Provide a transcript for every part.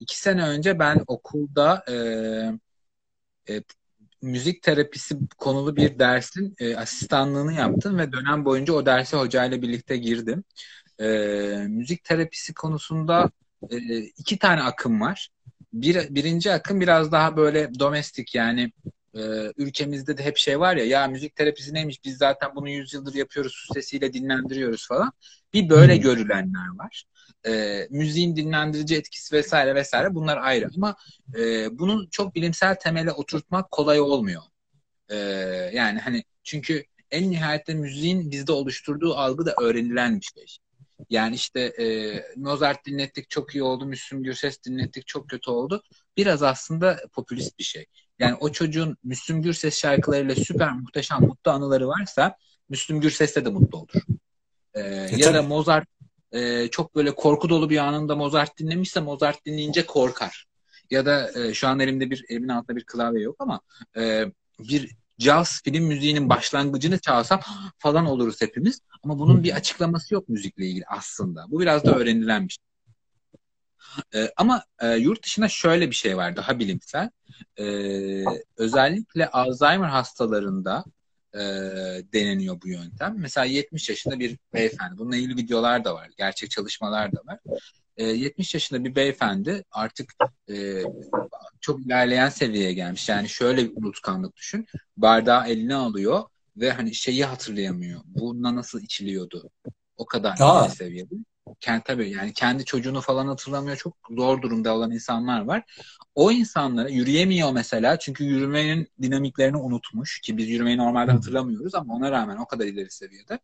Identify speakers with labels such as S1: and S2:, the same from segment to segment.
S1: iki sene önce ben okulda e, e, müzik terapisi konulu bir dersin e, asistanlığını yaptım ve dönem boyunca o derse hocayla birlikte girdim. E, müzik terapisi konusunda e, iki tane akım var. Bir, birinci akım biraz daha böyle domestik yani e, ülkemizde de hep şey var ya ya müzik terapisi neymiş biz zaten bunu yüzyıldır yapıyoruz su sesiyle dinlendiriyoruz falan. Bir böyle hmm. görülenler var. E, müziğin dinlendirici etkisi vesaire vesaire bunlar ayrı ama e, bunun çok bilimsel temele oturtmak kolay olmuyor. E, yani hani çünkü en nihayette müziğin bizde oluşturduğu algı da öğrenilen bir şey. Yani işte e, Mozart dinlettik çok iyi oldu, Müslüm Gürses dinlettik çok kötü oldu. Biraz aslında popülist bir şey. Yani o çocuğun Müslüm Gürses şarkılarıyla süper muhteşem mutlu anıları varsa Müslüm Gürses'te de mutlu olur. Ee, e, ya da Mozart e, çok böyle korku dolu bir anında Mozart dinlemişse Mozart dinleyince korkar. Ya da e, şu an elimde bir elimin altında bir klavye yok ama e, bir caz film müziğinin başlangıcını çalsam falan oluruz hepimiz. Ama bunun bir açıklaması yok müzikle ilgili aslında. Bu biraz da öğrenilen bir şey. E, ama e, yurt dışında şöyle bir şey var daha bilimsel. E, özellikle Alzheimer hastalarında e, deneniyor bu yöntem. Mesela 70 yaşında bir beyefendi. Bununla ilgili videolar da var. Gerçek çalışmalar da var. E, 70 yaşında bir beyefendi artık e, çok ilerleyen seviyeye gelmiş. Yani şöyle bir unutkanlık düşün. Bardağı eline alıyor ve hani şeyi hatırlayamıyor. Bununla nasıl içiliyordu? O kadar Aa. seviyede kendi tabii yani kendi çocuğunu falan hatırlamıyor çok zor durumda olan insanlar var. O insanlara yürüyemiyor mesela çünkü yürümenin dinamiklerini unutmuş ki biz yürümeyi normalde hatırlamıyoruz ama ona rağmen o kadar ileri seviyede.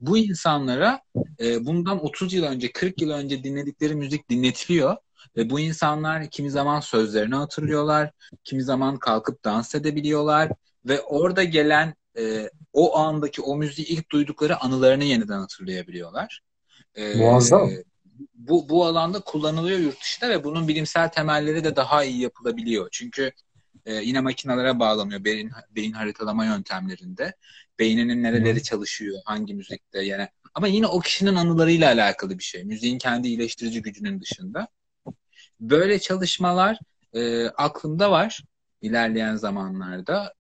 S1: Bu insanlara e, bundan 30 yıl önce 40 yıl önce dinledikleri müzik dinletiliyor ve bu insanlar kimi zaman sözlerini hatırlıyorlar, kimi zaman kalkıp dans edebiliyorlar ve orada gelen e, o andaki o müziği ilk duydukları anılarını yeniden hatırlayabiliyorlar.
S2: E, Muazzam.
S1: Bu, bu alanda kullanılıyor yurt dışında ve bunun bilimsel temelleri de daha iyi yapılabiliyor. Çünkü e, yine makinalara bağlanıyor beyin, beyin haritalama yöntemlerinde. Beyninin nereleri Hı. çalışıyor, hangi müzikte yani. Ama yine o kişinin anılarıyla alakalı bir şey. Müziğin kendi iyileştirici gücünün dışında. Böyle çalışmalar e, aklımda var ilerleyen zamanlarda.